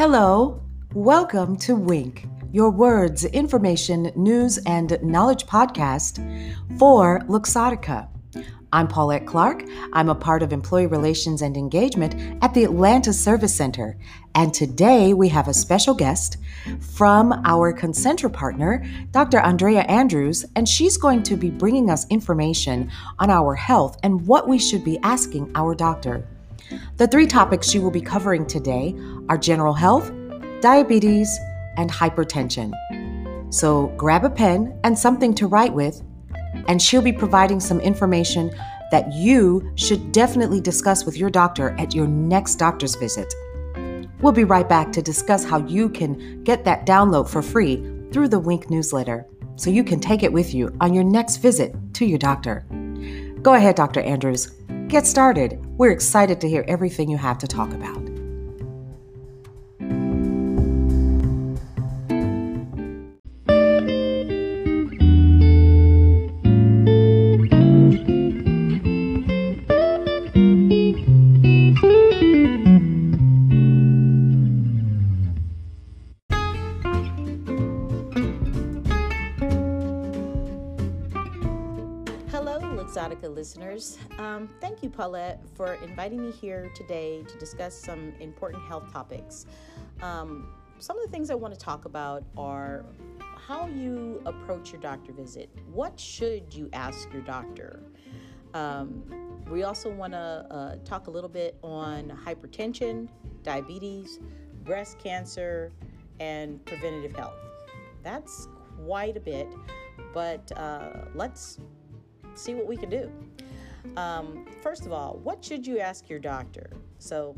Hello, welcome to Wink, your words, information, news, and knowledge podcast for Luxottica. I'm Paulette Clark. I'm a part of Employee Relations and Engagement at the Atlanta Service Center. And today we have a special guest from our Concentra partner, Dr. Andrea Andrews, and she's going to be bringing us information on our health and what we should be asking our doctor. The three topics she will be covering today are general health, diabetes, and hypertension. So grab a pen and something to write with, and she'll be providing some information that you should definitely discuss with your doctor at your next doctor's visit. We'll be right back to discuss how you can get that download for free through the Wink newsletter so you can take it with you on your next visit to your doctor. Go ahead, Dr. Andrews. Get started. We're excited to hear everything you have to talk about. Luxottica listeners. Um, thank you, Paulette, for inviting me here today to discuss some important health topics. Um, some of the things I want to talk about are how you approach your doctor visit. What should you ask your doctor? Um, we also want to uh, talk a little bit on hypertension, diabetes, breast cancer, and preventative health. That's quite a bit, but uh, let's see what we can do. Um, first of all, what should you ask your doctor? So,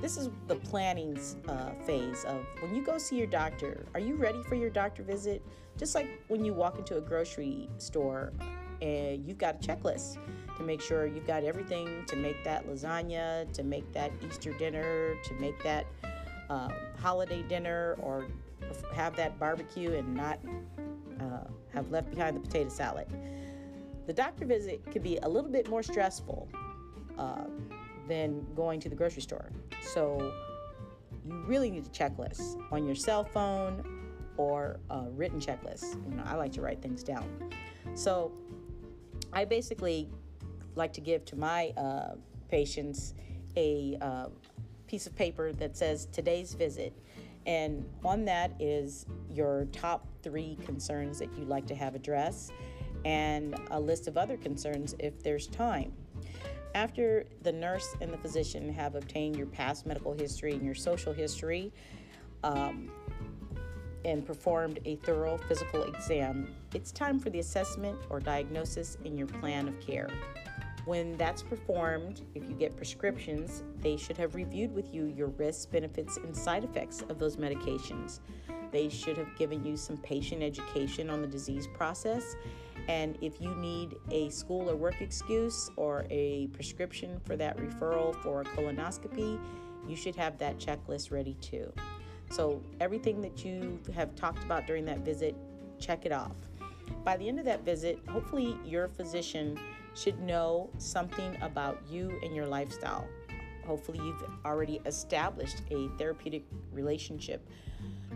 this is the planning uh, phase of when you go see your doctor. Are you ready for your doctor visit? Just like when you walk into a grocery store and you've got a checklist to make sure you've got everything to make that lasagna, to make that Easter dinner, to make that uh, holiday dinner, or have that barbecue and not uh, have left behind the potato salad. The doctor visit could be a little bit more stressful uh, than going to the grocery store. So you really need a checklist on your cell phone or a written checklist. You know, I like to write things down. So I basically like to give to my uh, patients a uh, piece of paper that says today's visit. And on that is your top three concerns that you'd like to have addressed and a list of other concerns if there's time. After the nurse and the physician have obtained your past medical history and your social history um, and performed a thorough physical exam, it's time for the assessment or diagnosis in your plan of care. When that's performed, if you get prescriptions, they should have reviewed with you your risks, benefits, and side effects of those medications. They should have given you some patient education on the disease process and if you need a school or work excuse or a prescription for that referral for a colonoscopy, you should have that checklist ready too. So, everything that you have talked about during that visit, check it off. By the end of that visit, hopefully your physician should know something about you and your lifestyle. Hopefully, you've already established a therapeutic relationship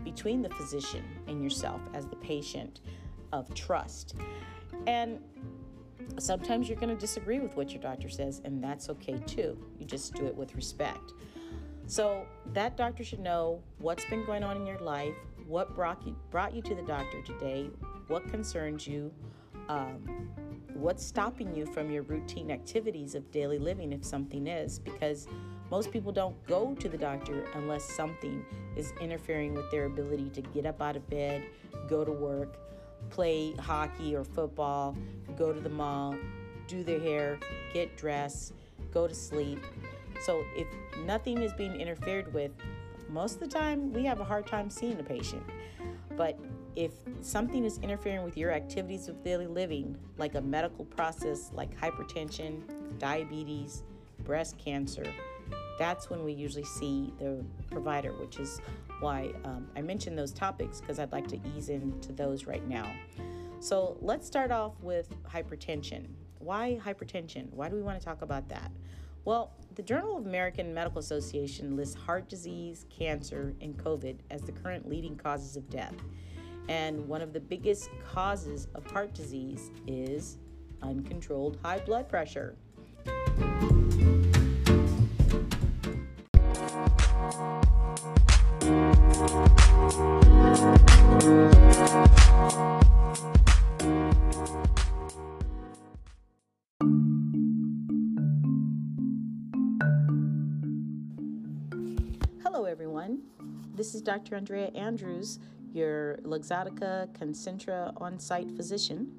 between the physician and yourself as the patient of trust. And sometimes you're going to disagree with what your doctor says, and that's okay too. You just do it with respect. So that doctor should know what's been going on in your life, what brought you brought you to the doctor today, what concerns you, um, what's stopping you from your routine activities of daily living, if something is, because most people don't go to the doctor unless something is interfering with their ability to get up out of bed, go to work, play hockey or football, go to the mall, do their hair, get dressed, go to sleep. So if nothing is being interfered with, most of the time we have a hard time seeing the patient. But if something is interfering with your activities of daily living, like a medical process like hypertension, diabetes, breast cancer, that's when we usually see the provider, which is why um, I mentioned those topics because I'd like to ease into those right now. So let's start off with hypertension. Why hypertension? Why do we want to talk about that? Well, the Journal of American Medical Association lists heart disease, cancer, and COVID as the current leading causes of death. And one of the biggest causes of heart disease is uncontrolled high blood pressure. Hello, everyone. This is Dr. Andrea Andrews, your Luxottica Concentra on site physician.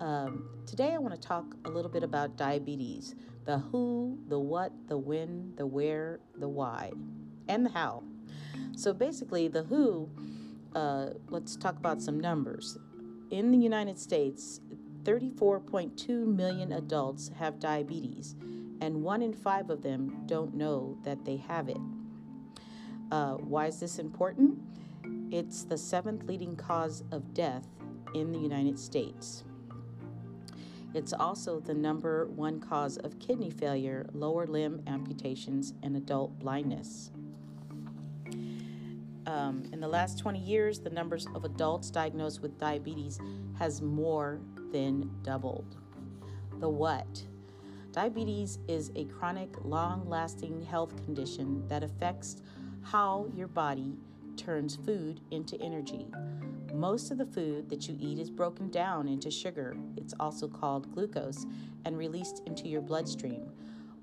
Um, today, I want to talk a little bit about diabetes the who, the what, the when, the where, the why, and the how. So, basically, the who, uh, let's talk about some numbers. In the United States, 34.2 million adults have diabetes, and one in five of them don't know that they have it. Uh, why is this important? It's the seventh leading cause of death in the United States. It's also the number one cause of kidney failure, lower limb amputations, and adult blindness. Um, in the last 20 years, the numbers of adults diagnosed with diabetes has more than doubled. The what? Diabetes is a chronic, long lasting health condition that affects how your body turns food into energy. Most of the food that you eat is broken down into sugar. It's also called glucose and released into your bloodstream.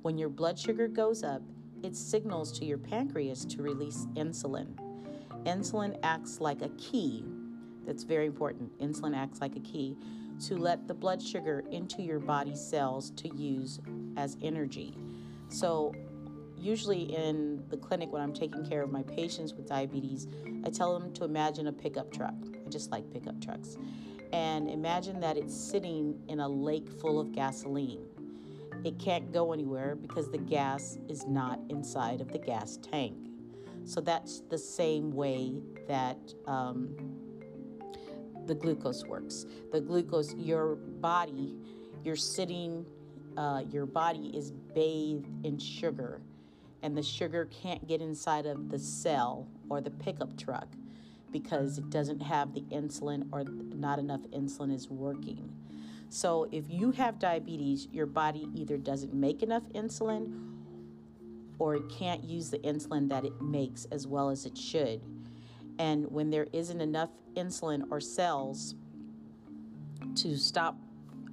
When your blood sugar goes up, it signals to your pancreas to release insulin. Insulin acts like a key. That's very important. Insulin acts like a key to let the blood sugar into your body cells to use as energy. So, usually in the clinic when I'm taking care of my patients with diabetes, I tell them to imagine a pickup truck. I just like pickup trucks. And imagine that it's sitting in a lake full of gasoline. It can't go anywhere because the gas is not inside of the gas tank. So that's the same way that um, the glucose works. The glucose, your body, you're sitting, uh, your body is bathed in sugar and the sugar can't get inside of the cell or the pickup truck because it doesn't have the insulin or not enough insulin is working. So if you have diabetes, your body either doesn't make enough insulin or it can't use the insulin that it makes as well as it should. And when there isn't enough insulin or cells to stop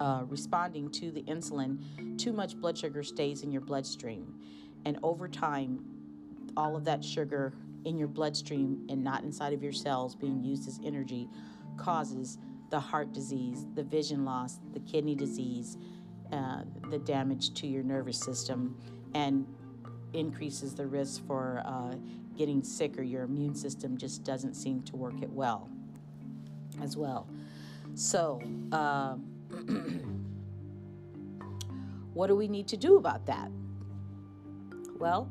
uh, responding to the insulin, too much blood sugar stays in your bloodstream. And over time, all of that sugar in your bloodstream and not inside of your cells being used as energy causes the heart disease, the vision loss, the kidney disease, uh, the damage to your nervous system, and increases the risk for uh, getting sick or your immune system just doesn't seem to work it well as well. So, uh, what do we need to do about that? Well,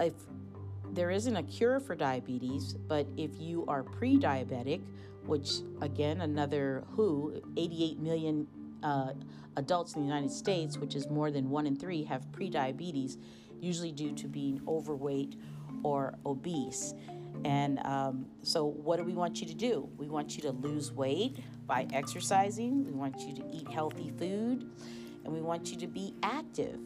if there isn't a cure for diabetes, but if you are pre diabetic, which again, another WHO, 88 million uh, adults in the United States, which is more than one in three, have pre diabetes, usually due to being overweight or obese. And um, so, what do we want you to do? We want you to lose weight by exercising, we want you to eat healthy food, and we want you to be active.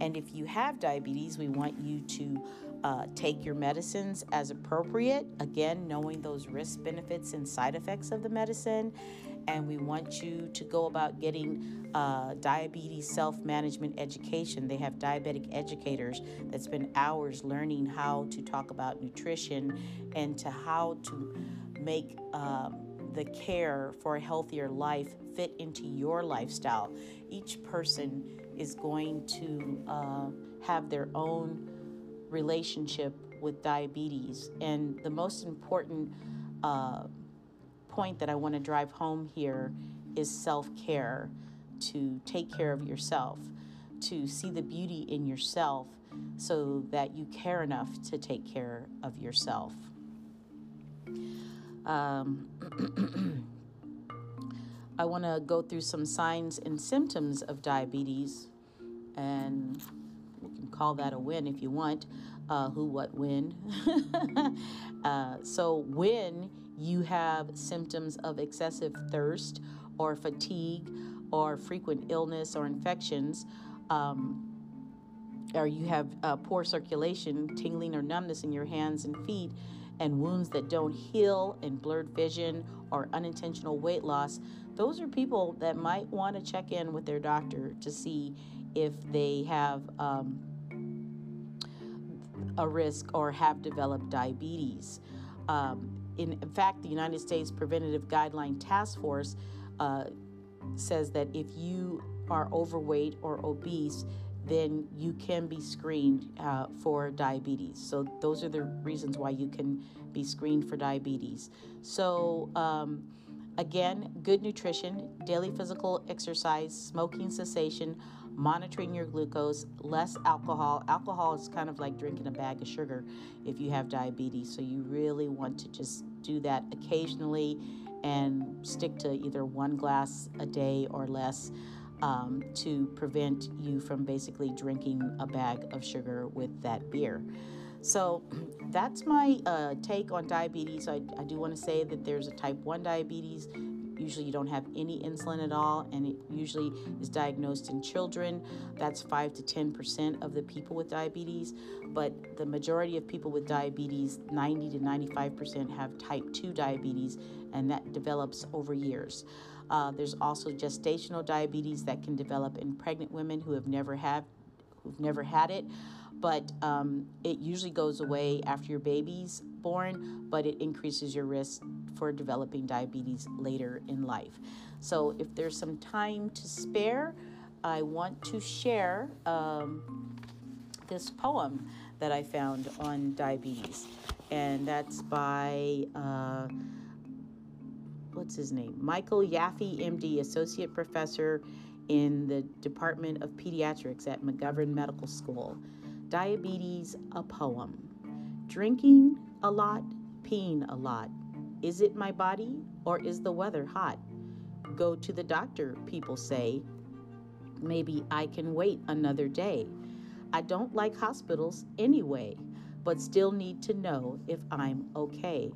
And if you have diabetes, we want you to uh, take your medicines as appropriate, again, knowing those risk benefits and side effects of the medicine. And we want you to go about getting uh, diabetes self management education. They have diabetic educators that spend hours learning how to talk about nutrition and to how to make um, the care for a healthier life fit into your lifestyle. Each person is going to uh, have their own relationship with diabetes. And the most important uh, point that I want to drive home here is self care, to take care of yourself, to see the beauty in yourself so that you care enough to take care of yourself. Um, I want to go through some signs and symptoms of diabetes, and we can call that a win if you want. Uh, who, what, when. uh, so, when you have symptoms of excessive thirst or fatigue or frequent illness or infections, um, or you have uh, poor circulation, tingling or numbness in your hands and feet, and wounds that don't heal, and blurred vision or unintentional weight loss, those are people that might want to check in with their doctor to see if they have um, a risk or have developed diabetes. Um, in, in, fact, the United States Preventative Guideline Task Force uh, says that if you are overweight or obese, then you can be screened uh, for diabetes. So, those are the reasons why you can be screened for diabetes. So, um, again, good nutrition, daily physical exercise, smoking cessation, monitoring your glucose, less alcohol. Alcohol is kind of like drinking a bag of sugar if you have diabetes. So, you really want to just do that occasionally and stick to either one glass a day or less um, to prevent you from basically drinking a bag of sugar with that beer. So that's my uh, take on diabetes. I, I do want to say that there's a type 1 diabetes. Usually, you don't have any insulin at all, and it usually is diagnosed in children. That's 5 to 10% of the people with diabetes. But the majority of people with diabetes, 90 to 95%, have type 2 diabetes, and that develops over years. Uh, there's also gestational diabetes that can develop in pregnant women who have never had who've never had it, but um, it usually goes away after your baby's born, but it increases your risk for developing diabetes later in life. So if there's some time to spare, I want to share um, this poem that I found on diabetes, and that's by. Uh, what's his name? Michael Yaffe, MD, Associate Professor in the Department of Pediatrics at McGovern Medical School. Diabetes, a poem. Drinking a lot, peeing a lot. Is it my body or is the weather hot? Go to the doctor, people say. Maybe I can wait another day. I don't like hospitals anyway, but still need to know if I'm okay.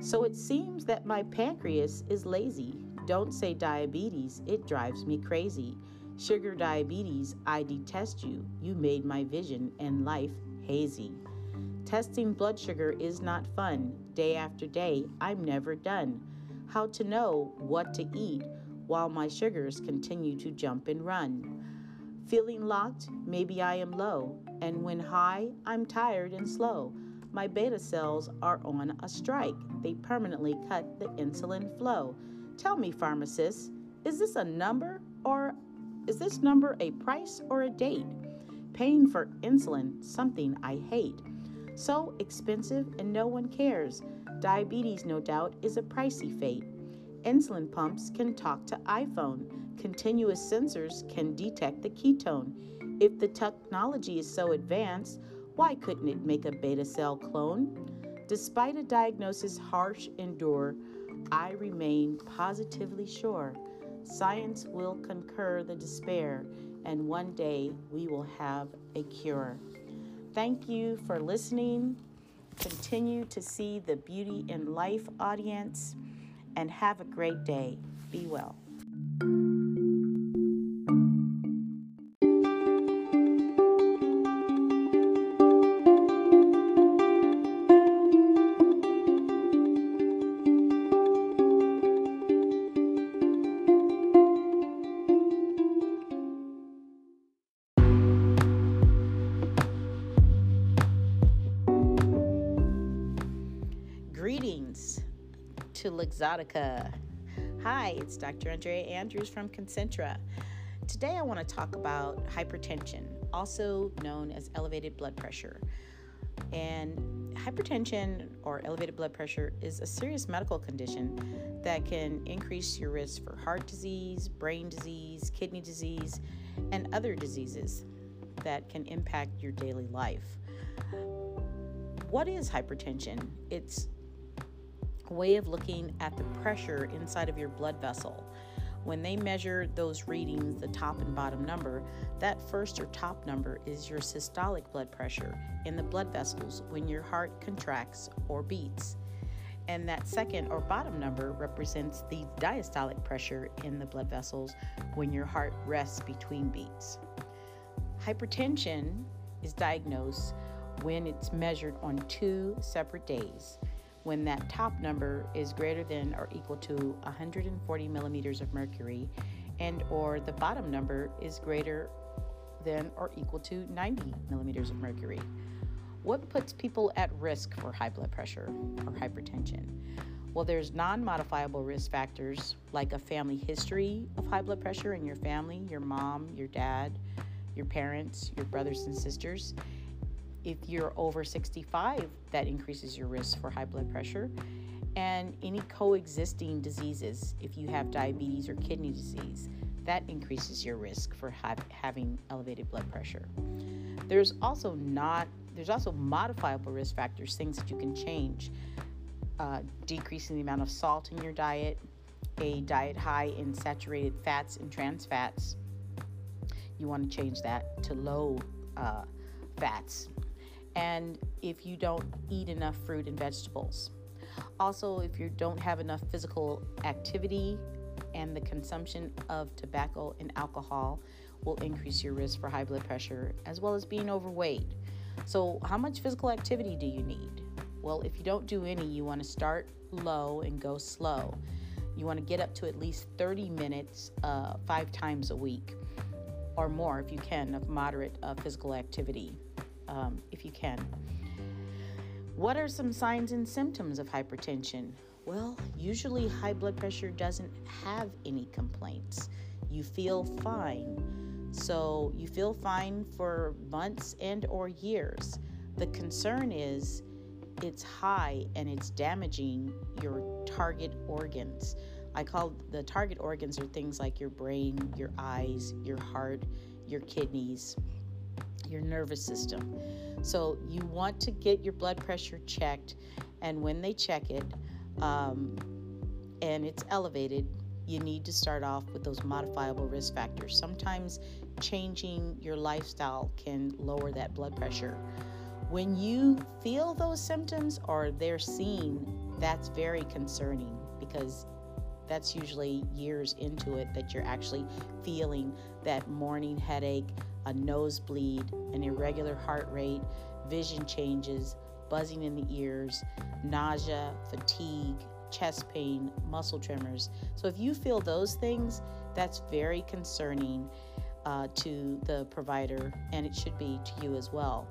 So it seems that my pancreas is lazy. Don't say diabetes, it drives me crazy. Sugar diabetes, I detest you. You made my vision and life hazy. Testing blood sugar is not fun. Day after day, I'm never done. How to know what to eat while my sugars continue to jump and run. Feeling locked, maybe I am low, and when high, I'm tired and slow. My beta cells are on a strike. They permanently cut the insulin flow. Tell me, pharmacist, is this a number or is this number a price or a date? Paying for insulin, something I hate. So expensive and no one cares. Diabetes, no doubt, is a pricey fate. Insulin pumps can talk to iPhone. Continuous sensors can detect the ketone. If the technology is so advanced, why couldn't it make a beta cell clone? Despite a diagnosis harsh and endure, I remain positively sure science will concur the despair, and one day we will have a cure. Thank you for listening. Continue to see the beauty in life, audience, and have a great day. Be well. To Luxottica. Hi, it's Dr. Andrea Andrews from Concentra. Today I want to talk about hypertension, also known as elevated blood pressure. And hypertension or elevated blood pressure is a serious medical condition that can increase your risk for heart disease, brain disease, kidney disease, and other diseases that can impact your daily life. What is hypertension? It's way of looking at the pressure inside of your blood vessel. when they measure those readings, the top and bottom number, that first or top number is your systolic blood pressure in the blood vessels when your heart contracts or beats. And that second or bottom number represents the diastolic pressure in the blood vessels when your heart rests between beats. Hypertension is diagnosed when it's measured on two separate days when that top number is greater than or equal to 140 millimeters of mercury and or the bottom number is greater than or equal to 90 millimeters of mercury. What puts people at risk for high blood pressure or hypertension? Well, there's non modifiable risk factors like a family history of high blood pressure in your family, your mom, your dad, your parents, your brothers and sisters. If you're over 65, that increases your risk for high blood pressure. And any coexisting diseases, if you have diabetes or kidney disease, that increases your risk for having elevated blood pressure. There's also not there's also modifiable risk factors, things that you can change. Uh, decreasing the amount of salt in your diet, a diet high in saturated fats and trans fats. You want to change that to low uh, fats and if you don't eat enough fruit and vegetables. Also, if you don't have enough physical activity and the consumption of tobacco and alcohol will increase your risk for high blood pressure as well as being overweight. So, how much physical activity do you need? Well, if you don't do any, you want to start low and go slow. You want to get up to at least 30 minutes uh, five times a week or more if you can of moderate uh, physical activity um, if you can. What are some signs and symptoms of hypertension? Well, usually high blood pressure doesn't have any complaints. You feel fine. So you feel fine for months and or years. The concern is it's high and it's damaging your target organs. I call the target organs are things like your brain, your eyes, your heart, your kidneys, your nervous system. So you want to get your blood pressure checked, and when they check it um, and it's elevated, you need to start off with those modifiable risk factors. Sometimes changing your lifestyle can lower that blood pressure. When you feel those symptoms or they're seen, that's very concerning because that's usually years into it that you're actually feeling that morning headache, a nosebleed, an irregular heart rate, vision changes, buzzing in the ears, nausea, fatigue, chest pain, muscle tremors. So if you feel those things, that's very concerning uh, to the provider, and it should be to you as well.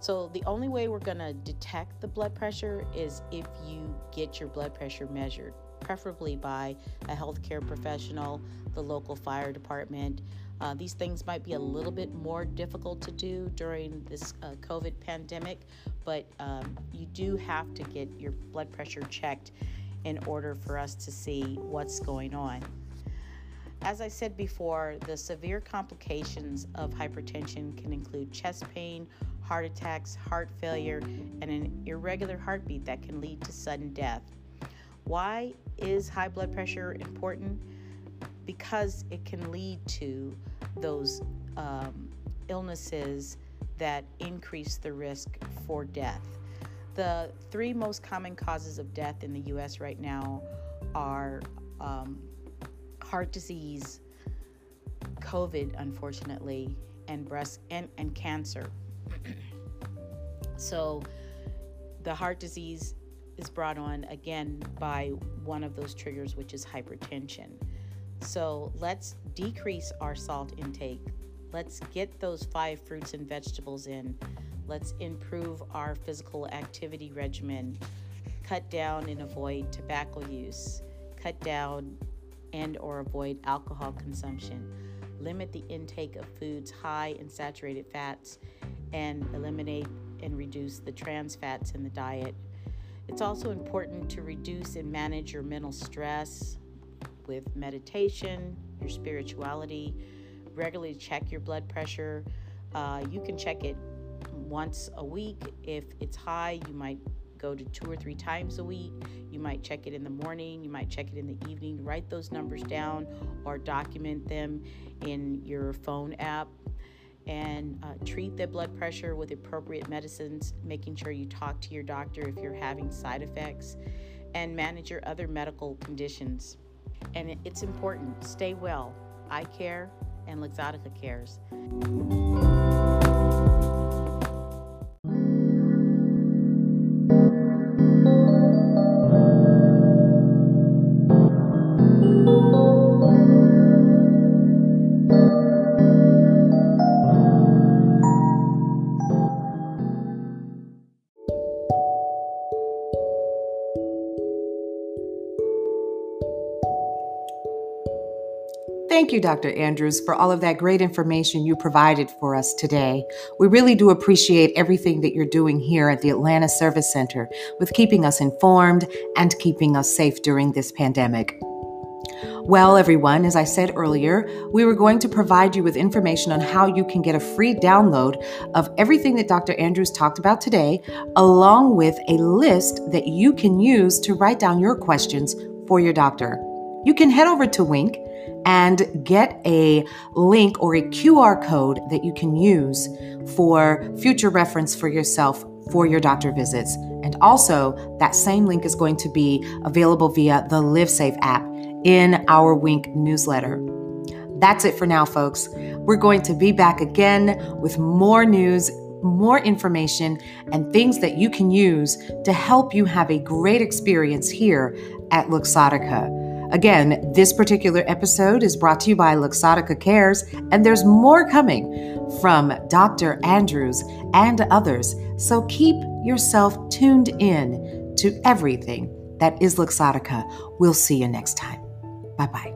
So, the only way we're going to detect the blood pressure is if you get your blood pressure measured, preferably by a healthcare professional, the local fire department, uh, these things might be a little bit more difficult to do during this uh, COVID pandemic, but um, you do have to get your blood pressure checked in order for us to see what's going on. As I said before, the severe complications of hypertension can include chest pain, heart attacks, heart failure, and an irregular heartbeat that can lead to sudden death. Why is high blood pressure important? because it can lead to those um, illnesses that increase the risk for death. The three most common causes of death in the US right now are um, heart disease, COVID, unfortunately, and breast and, and cancer. so the heart disease is brought on again by one of those triggers, which is hypertension. So let's decrease our salt intake. Let's get those five fruits and vegetables in. Let's improve our physical activity regimen. Cut down and avoid tobacco use. Cut down and or avoid alcohol consumption. Limit the intake of foods high in saturated fats and eliminate and reduce the trans fats in the diet. It's also important to reduce and manage your mental stress, with meditation, your spirituality. Regularly check your blood pressure. Uh, you can check it once a week. If it's high, you might go to two or three times a week. You might check it in the morning, you might check it in the evening. Write those numbers down or document them in your phone app and uh, treat the blood pressure with appropriate medicines, making sure you talk to your doctor if you're having side effects, and manage your other medical conditions. And it's important, stay well. I care and Luxottica cares. Thank you, Dr. Andrews, for all of that great information you provided for us today. We really do appreciate everything that you're doing here at the Atlanta Service Center with keeping us informed and keeping us safe during this pandemic. Well, everyone, as I said earlier, we were going to provide you with information on how you can get a free download of everything that Dr. Andrews talked about today, along with a list that you can use to write down your questions for your doctor. You can head over to Wink and get a link or a QR code that you can use for future reference for yourself for your doctor visits. And also, that same link is going to be available via the LiveSafe app in our Wink newsletter. That's it for now, folks. We're going to be back again with more news, more information, and things that you can use to help you have a great experience here at Luxottica. Again, this particular episode is brought to you by Luxottica Cares, and there's more coming from Dr. Andrews and others. So keep yourself tuned in to everything that is Luxottica. We'll see you next time. Bye bye.